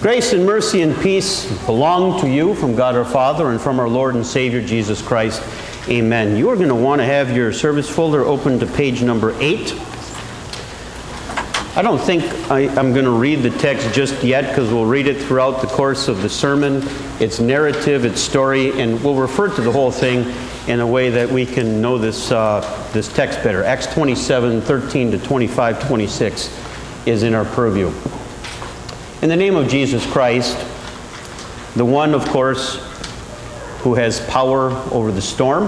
Grace and mercy and peace belong to you from God our Father and from our Lord and Savior Jesus Christ. Amen. You are going to want to have your service folder open to page number 8. I don't think I, am going to read the text just yet because we'll read it throughout the course of the sermon. It's narrative, it's story, and we'll refer to the whole thing in a way that we can know this, uh, this text better. Acts 27 13 to 25 26 is in our purview. In the name of Jesus Christ, the one, of course, who has power over the storm,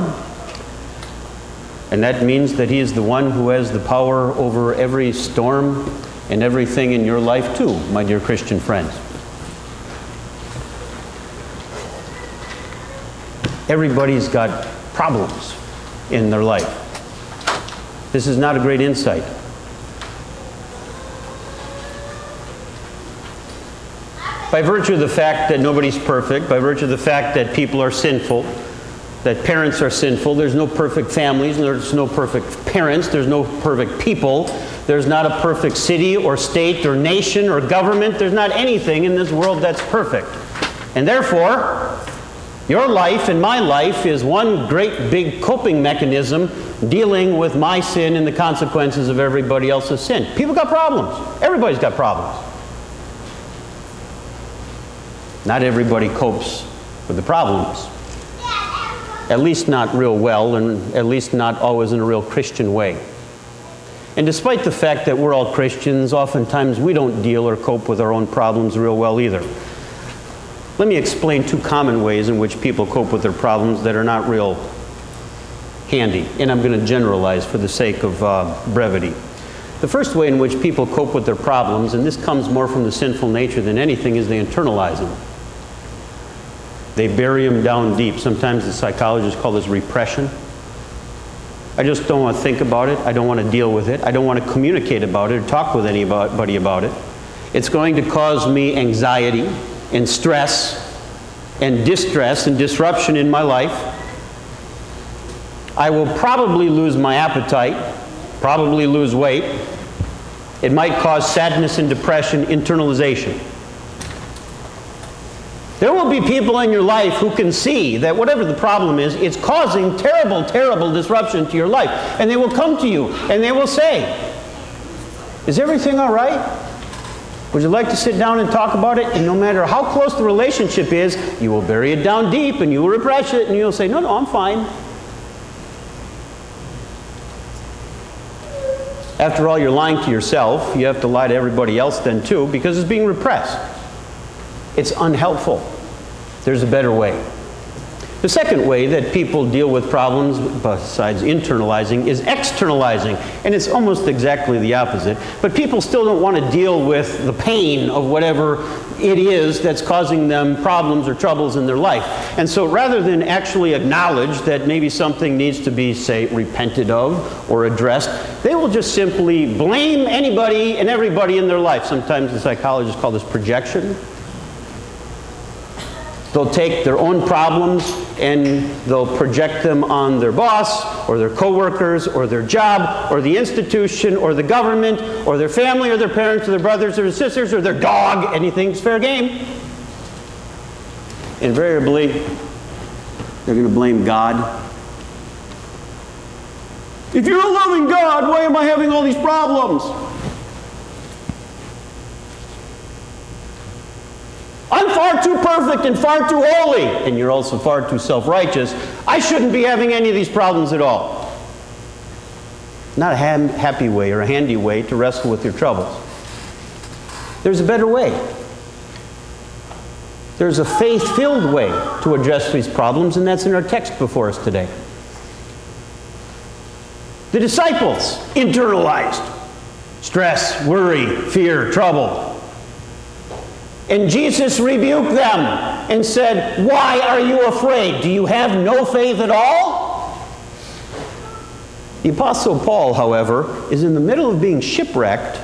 and that means that he is the one who has the power over every storm and everything in your life, too, my dear Christian friends. Everybody's got problems in their life. This is not a great insight. By virtue of the fact that nobody's perfect, by virtue of the fact that people are sinful, that parents are sinful, there's no perfect families, there's no perfect parents, there's no perfect people, there's not a perfect city or state or nation or government, there's not anything in this world that's perfect. And therefore, your life and my life is one great big coping mechanism dealing with my sin and the consequences of everybody else's sin. People got problems. Everybody's got problems. Not everybody copes with the problems. At least not real well, and at least not always in a real Christian way. And despite the fact that we're all Christians, oftentimes we don't deal or cope with our own problems real well either. Let me explain two common ways in which people cope with their problems that are not real handy. And I'm going to generalize for the sake of uh, brevity. The first way in which people cope with their problems, and this comes more from the sinful nature than anything, is they internalize them. They bury them down deep. Sometimes the psychologists call this repression. I just don't want to think about it. I don't want to deal with it. I don't want to communicate about it or talk with anybody about it. It's going to cause me anxiety and stress and distress and disruption in my life. I will probably lose my appetite, probably lose weight. It might cause sadness and depression, internalization. There will be people in your life who can see that whatever the problem is, it's causing terrible, terrible disruption to your life. And they will come to you and they will say, Is everything all right? Would you like to sit down and talk about it? And no matter how close the relationship is, you will bury it down deep and you will repress it and you'll say, No, no, I'm fine. After all, you're lying to yourself. You have to lie to everybody else then, too, because it's being repressed. It's unhelpful. There's a better way. The second way that people deal with problems, besides internalizing, is externalizing. And it's almost exactly the opposite. But people still don't want to deal with the pain of whatever it is that's causing them problems or troubles in their life. And so rather than actually acknowledge that maybe something needs to be, say, repented of or addressed, they will just simply blame anybody and everybody in their life. Sometimes the psychologists call this projection. They'll take their own problems and they'll project them on their boss or their coworkers or their job or the institution or the government or their family or their parents or their brothers or their sisters or their dog. Anything's fair game. Invariably, they're going to blame God. If you're a loving God, why am I having all these problems? I'm far too perfect and far too holy, and you're also far too self righteous. I shouldn't be having any of these problems at all. Not a happy way or a handy way to wrestle with your troubles. There's a better way. There's a faith filled way to address these problems, and that's in our text before us today. The disciples internalized stress, worry, fear, trouble. And Jesus rebuked them and said, Why are you afraid? Do you have no faith at all? The Apostle Paul, however, is in the middle of being shipwrecked,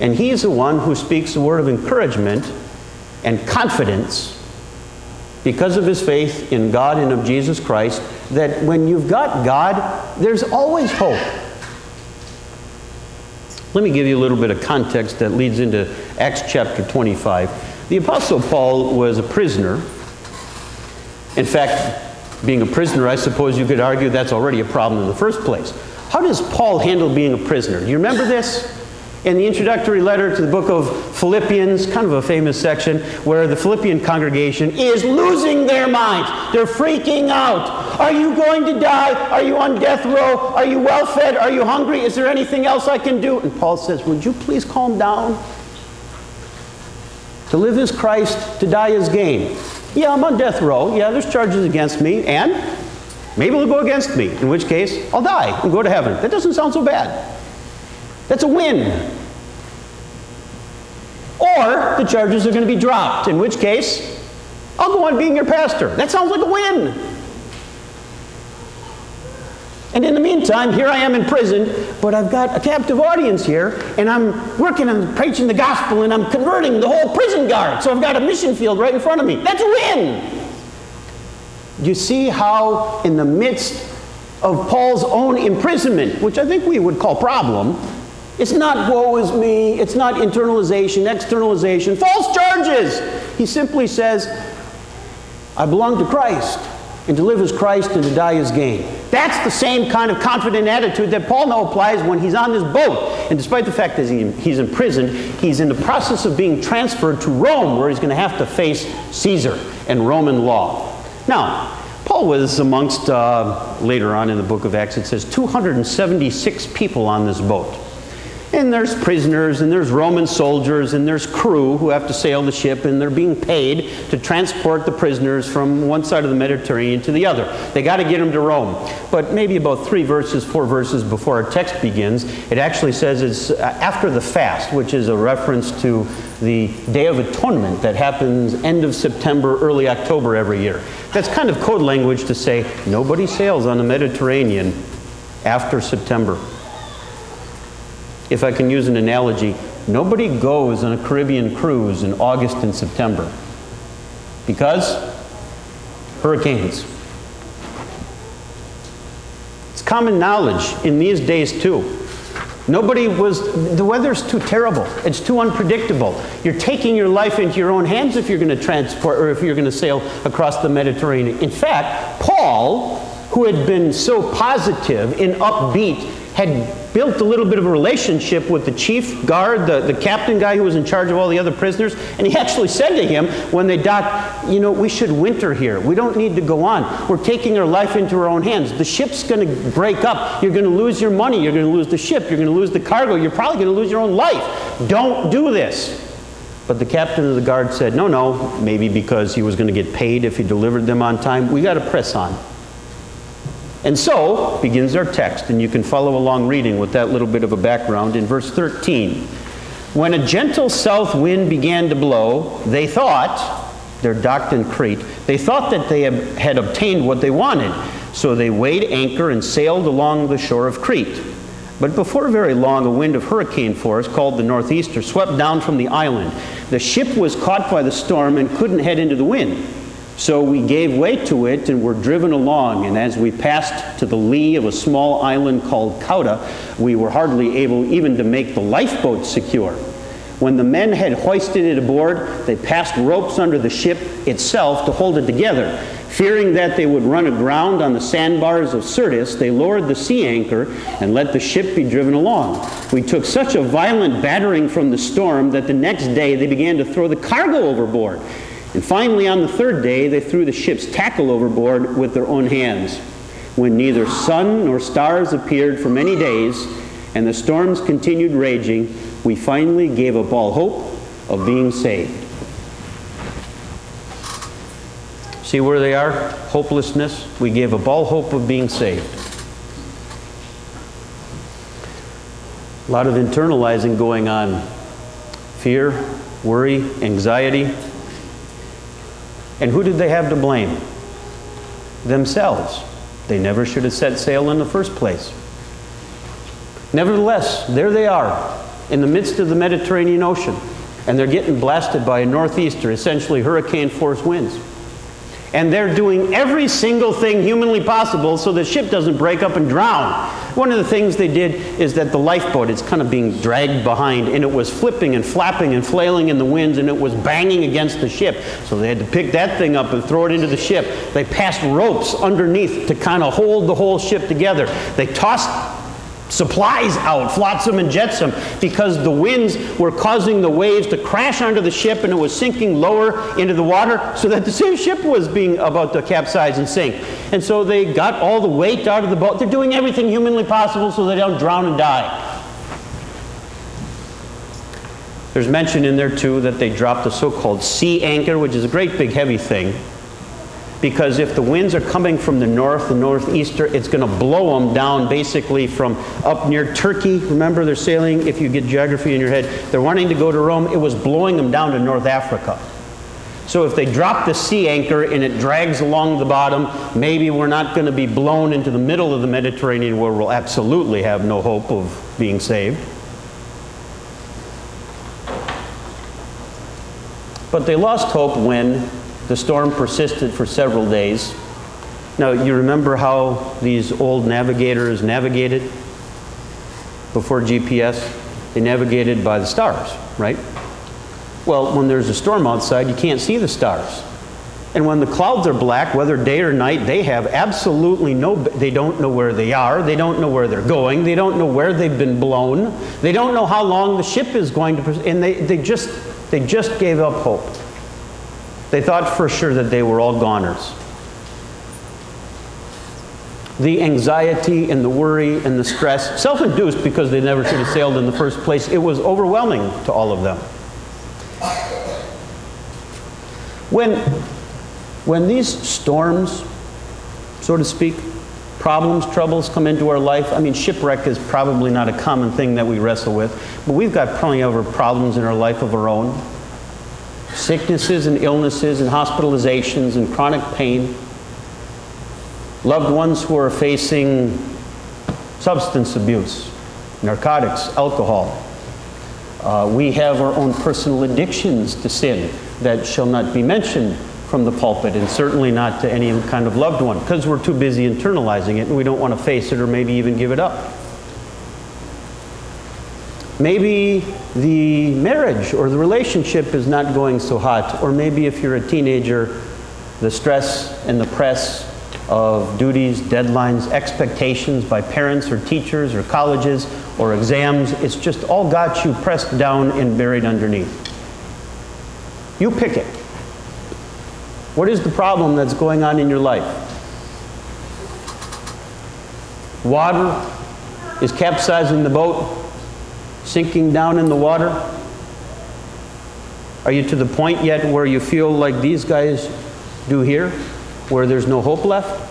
and he's the one who speaks a word of encouragement and confidence because of his faith in God and of Jesus Christ that when you've got God, there's always hope. Let me give you a little bit of context that leads into Acts chapter 25. The Apostle Paul was a prisoner. In fact, being a prisoner, I suppose you could argue that's already a problem in the first place. How does Paul handle being a prisoner? Do you remember this? In the introductory letter to the book of Philippians, kind of a famous section, where the Philippian congregation is losing their minds. They're freaking out. Are you going to die? Are you on death row? Are you well fed? Are you hungry? Is there anything else I can do? And Paul says, Would you please calm down? To live is Christ, to die is gain. Yeah, I'm on death row. Yeah, there's charges against me, and maybe they'll go against me, in which case I'll die and go to heaven. That doesn't sound so bad. That's a win. The charges are going to be dropped, in which case I'll go on being your pastor. That sounds like a win. And in the meantime, here I am in prison, but I've got a captive audience here, and I'm working on preaching the gospel, and I'm converting the whole prison guard. So I've got a mission field right in front of me. That's a win. You see how, in the midst of Paul's own imprisonment, which I think we would call problem, it's not woe is me, it's not internalization, externalization, false charges. He simply says, I belong to Christ, and to live as Christ and to die as gain. That's the same kind of confident attitude that Paul now applies when he's on this boat. And despite the fact that he, he's in prison, he's in the process of being transferred to Rome, where he's going to have to face Caesar and Roman law. Now, Paul was amongst, uh, later on in the book of Acts, it says 276 people on this boat. And there's prisoners, and there's Roman soldiers, and there's crew who have to sail the ship, and they're being paid to transport the prisoners from one side of the Mediterranean to the other. They got to get them to Rome. But maybe about three verses, four verses before our text begins, it actually says it's uh, after the fast, which is a reference to the Day of Atonement that happens end of September, early October every year. That's kind of code language to say nobody sails on the Mediterranean after September if I can use an analogy, nobody goes on a Caribbean cruise in August and September because hurricanes. It's common knowledge in these days, too. Nobody was, the weather's too terrible. It's too unpredictable. You're taking your life into your own hands if you're going to transport or if you're going to sail across the Mediterranean. In fact, Paul, who had been so positive and upbeat had built a little bit of a relationship with the chief guard, the, the captain guy who was in charge of all the other prisoners, and he actually said to him when they docked, You know, we should winter here. We don't need to go on. We're taking our life into our own hands. The ship's going to break up. You're going to lose your money. You're going to lose the ship. You're going to lose the cargo. You're probably going to lose your own life. Don't do this. But the captain of the guard said, No, no, maybe because he was going to get paid if he delivered them on time. We got to press on. And so begins our text, and you can follow along reading with that little bit of a background in verse 13. When a gentle south wind began to blow, they thought, they're docked in Crete, they thought that they had obtained what they wanted. So they weighed anchor and sailed along the shore of Crete. But before very long, a wind of hurricane force, called the northeaster, swept down from the island. The ship was caught by the storm and couldn't head into the wind. So we gave way to it and were driven along. And as we passed to the lee of a small island called Cauda, we were hardly able even to make the lifeboat secure. When the men had hoisted it aboard, they passed ropes under the ship itself to hold it together. Fearing that they would run aground on the sandbars of Syrtis, they lowered the sea anchor and let the ship be driven along. We took such a violent battering from the storm that the next day they began to throw the cargo overboard. And finally, on the third day, they threw the ship's tackle overboard with their own hands. When neither sun nor stars appeared for many days, and the storms continued raging, we finally gave up all hope of being saved. See where they are? Hopelessness. We gave up all hope of being saved. A lot of internalizing going on fear, worry, anxiety. And who did they have to blame? Themselves. They never should have set sail in the first place. Nevertheless, there they are in the midst of the Mediterranean Ocean, and they're getting blasted by a northeaster, essentially hurricane force winds. And they're doing every single thing humanly possible so the ship doesn't break up and drown. One of the things they did is that the lifeboat is kind of being dragged behind and it was flipping and flapping and flailing in the winds and it was banging against the ship. So they had to pick that thing up and throw it into the ship. They passed ropes underneath to kind of hold the whole ship together. They tossed supplies out, flotsam and jetsam, because the winds were causing the waves to crash onto the ship and it was sinking lower into the water so that the same ship was being about to capsize and sink. And so they got all the weight out of the boat. They're doing everything humanly possible so they don't drown and die. There's mention in there too that they dropped a so called sea anchor, which is a great big heavy thing because if the winds are coming from the north, the northeaster, it's going to blow them down basically from up near Turkey. Remember, they're sailing, if you get geography in your head, they're wanting to go to Rome. It was blowing them down to North Africa. So if they drop the sea anchor and it drags along the bottom, maybe we're not going to be blown into the middle of the Mediterranean where we'll absolutely have no hope of being saved. But they lost hope when the storm persisted for several days. Now, you remember how these old navigators navigated before GPS? They navigated by the stars, right? Well, when there's a storm outside, you can't see the stars. And when the clouds are black, whether day or night, they have absolutely no, they don't know where they are, they don't know where they're going, they don't know where they've been blown, they don't know how long the ship is going to, and they, they, just, they just gave up hope. They thought for sure that they were all goners. The anxiety and the worry and the stress, self induced because they never should have sailed in the first place, it was overwhelming to all of them. When, when these storms, so to speak, problems, troubles come into our life, I mean, shipwreck is probably not a common thing that we wrestle with, but we've got plenty of problems in our life of our own sicknesses and illnesses and hospitalizations and chronic pain, loved ones who are facing substance abuse, narcotics, alcohol. Uh, we have our own personal addictions to sin that shall not be mentioned from the pulpit, and certainly not to any kind of loved one, because we're too busy internalizing it and we don't want to face it or maybe even give it up. Maybe the marriage or the relationship is not going so hot. Or maybe if you're a teenager, the stress and the press of duties, deadlines, expectations by parents or teachers or colleges or exams, it's just all got you pressed down and buried underneath. You pick it. What is the problem that's going on in your life? Water is capsizing the boat sinking down in the water? Are you to the point yet where you feel like these guys do here, where there's no hope left?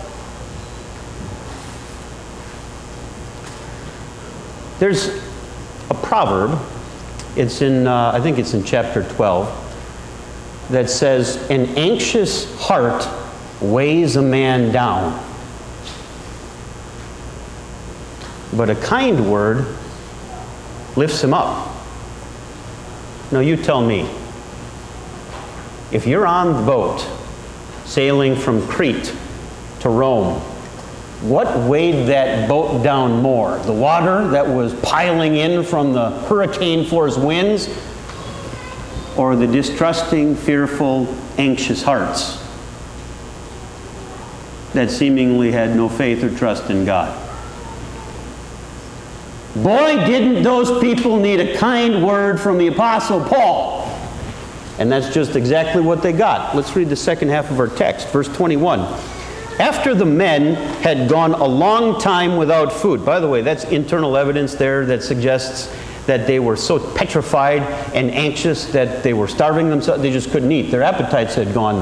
There's a proverb, it's in, uh, I think it's in chapter 12, that says, An anxious heart weighs a man down, but a kind word lifts him up. Now, you tell me. If you're on the boat sailing from Crete to Rome, what weighed that boat down more? The water that was piling in from the hurricane force winds, or the distrusting, fearful, anxious hearts that seemingly had no faith or trust in God? Boy, didn't those people need a kind word from the Apostle Paul. And that's just exactly what they got. Let's read the second half of our text, verse 21. After the men had gone a long time without food, by the way, that's internal evidence there that suggests that they were so petrified and anxious that they were starving themselves, they just couldn't eat. Their appetites had gone,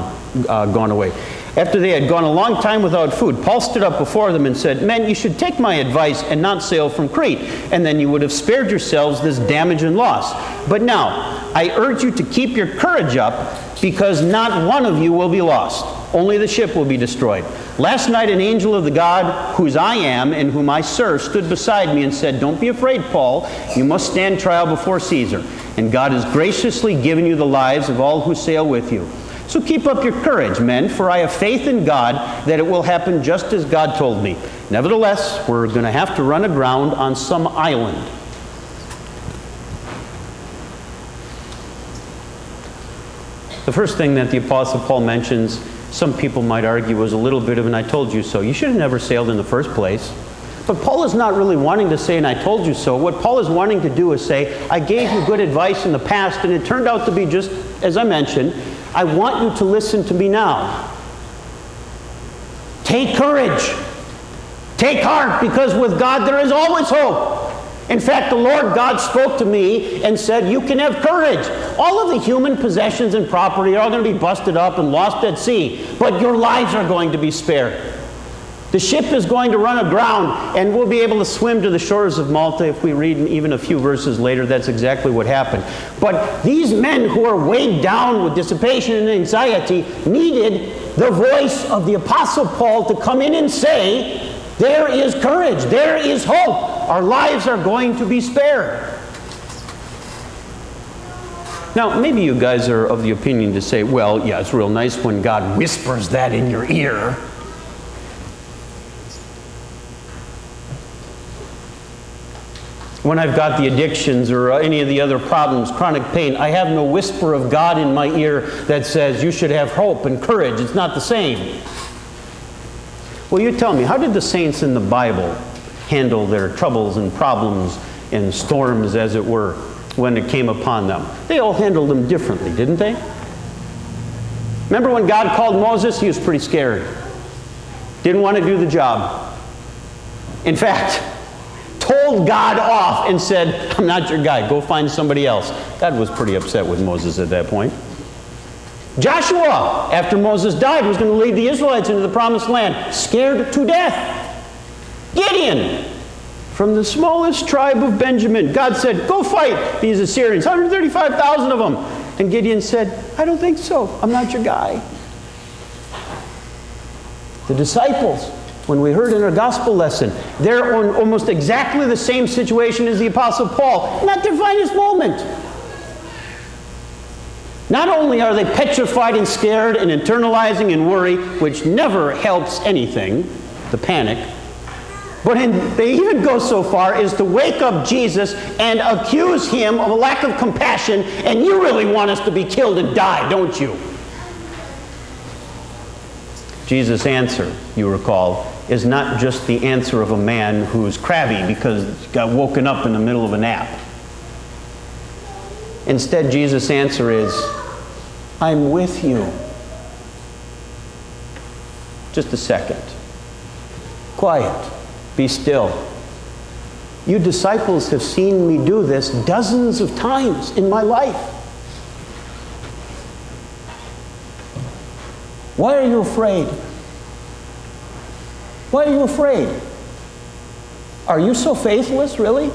uh, gone away. After they had gone a long time without food, Paul stood up before them and said, Men, you should take my advice and not sail from Crete, and then you would have spared yourselves this damage and loss. But now, I urge you to keep your courage up, because not one of you will be lost. Only the ship will be destroyed. Last night, an angel of the God whose I am and whom I serve stood beside me and said, Don't be afraid, Paul. You must stand trial before Caesar. And God has graciously given you the lives of all who sail with you. So keep up your courage, men, for I have faith in God that it will happen just as God told me. Nevertheless, we're going to have to run aground on some island. The first thing that the Apostle Paul mentions, some people might argue, was a little bit of an I told you so. You should have never sailed in the first place. But Paul is not really wanting to say, and I told you so. What Paul is wanting to do is say, I gave you good advice in the past, and it turned out to be just as I mentioned. I want you to listen to me now. Take courage. Take heart, because with God there is always hope. In fact, the Lord God spoke to me and said, You can have courage. All of the human possessions and property are all going to be busted up and lost at sea, but your lives are going to be spared. The ship is going to run aground, and we'll be able to swim to the shores of Malta if we read even a few verses later. That's exactly what happened. But these men who are weighed down with dissipation and anxiety needed the voice of the Apostle Paul to come in and say, There is courage, there is hope. Our lives are going to be spared. Now, maybe you guys are of the opinion to say, well, yeah, it's real nice when God whispers that in your ear. When I've got the addictions or uh, any of the other problems, chronic pain, I have no whisper of God in my ear that says you should have hope and courage. It's not the same. Well, you tell me, how did the saints in the Bible handle their troubles and problems and storms, as it were, when it came upon them? They all handled them differently, didn't they? Remember when God called Moses? He was pretty scared. Didn't want to do the job. In fact, told God off and said, I'm not your guy, go find somebody else. God was pretty upset with Moses at that point. Joshua, after Moses died, was going to lead the Israelites into the promised land, scared to death. Gideon, from the smallest tribe of Benjamin, God said, Go fight these Assyrians, 135,000 of them. And Gideon said, I don't think so. I'm not your guy. The disciples, when we heard in our gospel lesson, they're on almost exactly the same situation as the Apostle Paul, not their finest moment. Not only are they petrified and scared and internalizing and worry, which never helps anything, the panic, but in, they even go so far as to wake up Jesus and accuse him of a lack of compassion, and you really want us to be killed and die, don't you? Jesus' answer, you recall, is not just the answer of a man who's crabby because he got woken up in the middle of a nap. Instead, Jesus' answer is, I'm with you. Just a second. Quiet. Be still. You disciples have seen me do this dozens of times in my life. Why are you afraid? Why are you afraid? Are you so faithless, really?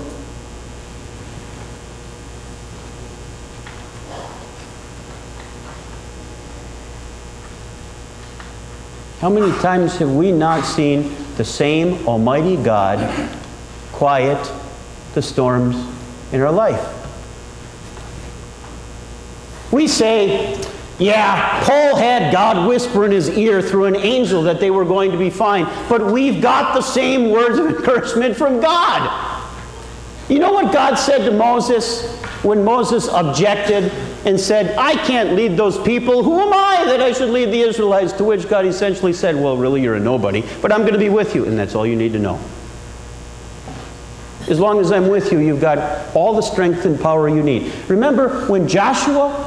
How many times have we not seen the same Almighty God quiet the storms in our life? We say, yeah, Paul had God whisper in his ear through an angel that they were going to be fine, but we've got the same words of encouragement from God. You know what God said to Moses when Moses objected and said, I can't lead those people. Who am I that I should lead the Israelites? To which God essentially said, Well, really, you're a nobody, but I'm going to be with you. And that's all you need to know. As long as I'm with you, you've got all the strength and power you need. Remember when Joshua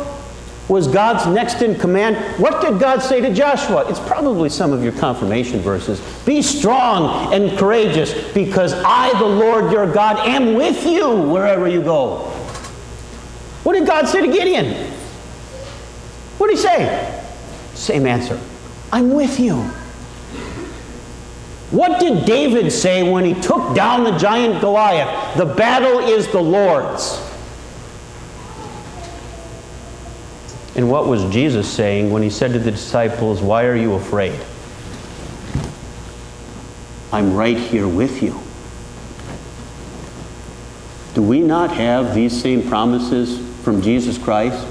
was God's next in command. What did God say to Joshua? It's probably some of your confirmation verses. Be strong and courageous because I, the Lord your God, am with you wherever you go. What did God say to Gideon? What did he say? Same answer. I'm with you. What did David say when he took down the giant Goliath? The battle is the Lord's. And what was Jesus saying when he said to the disciples, Why are you afraid? I'm right here with you. Do we not have these same promises from Jesus Christ?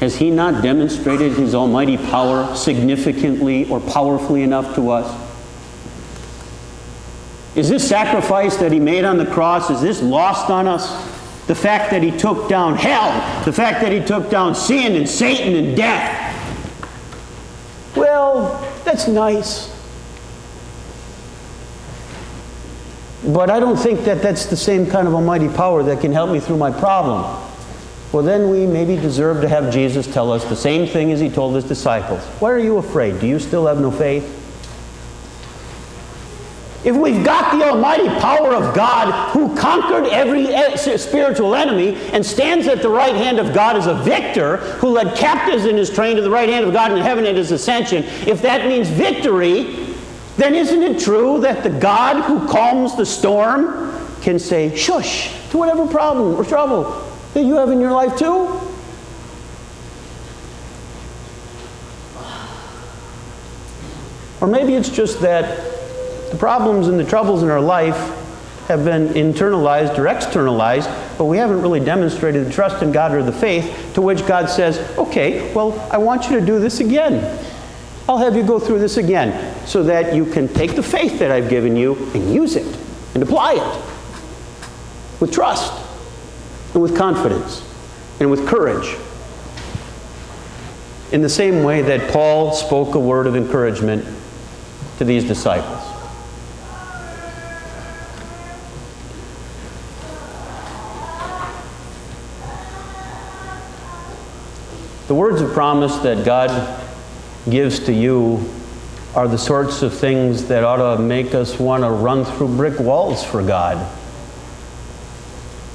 Has He not demonstrated His almighty power significantly or powerfully enough to us? Is this sacrifice that He made on the cross, is this lost on us? The fact that He took down hell, the fact that He took down sin and Satan and death. Well, that's nice. But I don't think that that's the same kind of almighty power that can help me through my problem. Well, then we maybe deserve to have Jesus tell us the same thing as he told his disciples. Why are you afraid? Do you still have no faith? If we've got the almighty power of God who conquered every eh, spiritual enemy and stands at the right hand of God as a victor, who led captives in his train to the right hand of God in heaven at his ascension, if that means victory, then isn't it true that the God who calms the storm can say, shush, to whatever problem or trouble that you have in your life too? Or maybe it's just that the problems and the troubles in our life have been internalized or externalized, but we haven't really demonstrated the trust in God or the faith to which God says, okay, well, I want you to do this again. I'll have you go through this again so that you can take the faith that I've given you and use it and apply it with trust and with confidence and with courage. In the same way that Paul spoke a word of encouragement to these disciples. The words of promise that God gives to you are the sorts of things that ought to make us want to run through brick walls for God.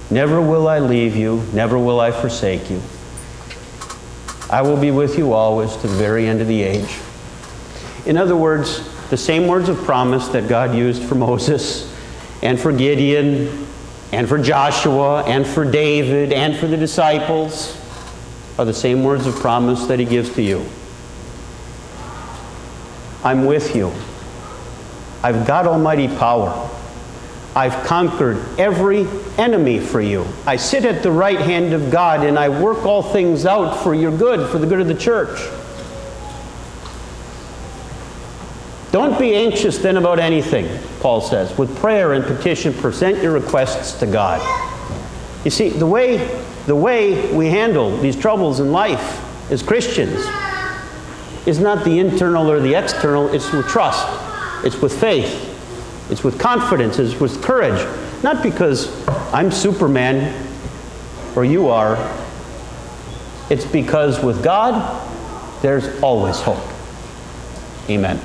Never will I leave you, never will I forsake you. I will be with you always to the very end of the age. In other words, the same words of promise that God used for Moses and for Gideon and for Joshua and for David and for the disciples are the same words of promise that he gives to you. I'm with you. I've got almighty power. I've conquered every enemy for you. I sit at the right hand of God and I work all things out for your good, for the good of the church. Don't be anxious then about anything, Paul says. With prayer and petition, present your requests to God. You see, the way, the way we handle these troubles in life as Christians is not the internal or the external, it's with trust, it's with faith, it's with confidence, it's with courage. Not because I'm Superman or you are, it's because with God, there's always hope. Amen.